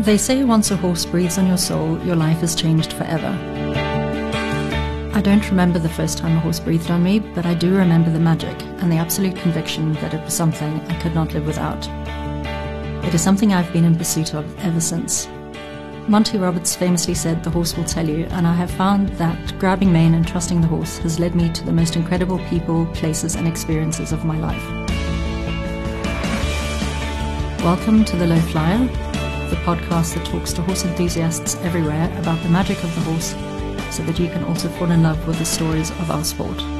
They say once a horse breathes on your soul, your life is changed forever. I don't remember the first time a horse breathed on me, but I do remember the magic and the absolute conviction that it was something I could not live without. It is something I've been in pursuit of ever since. Monty Roberts famously said, The horse will tell you, and I have found that grabbing mane and trusting the horse has led me to the most incredible people, places, and experiences of my life. Welcome to The Louw Flyer, the podcast that talks to horse enthusiasts everywhere about the magic of the horse so that you can also fall in love with the stories of our sport.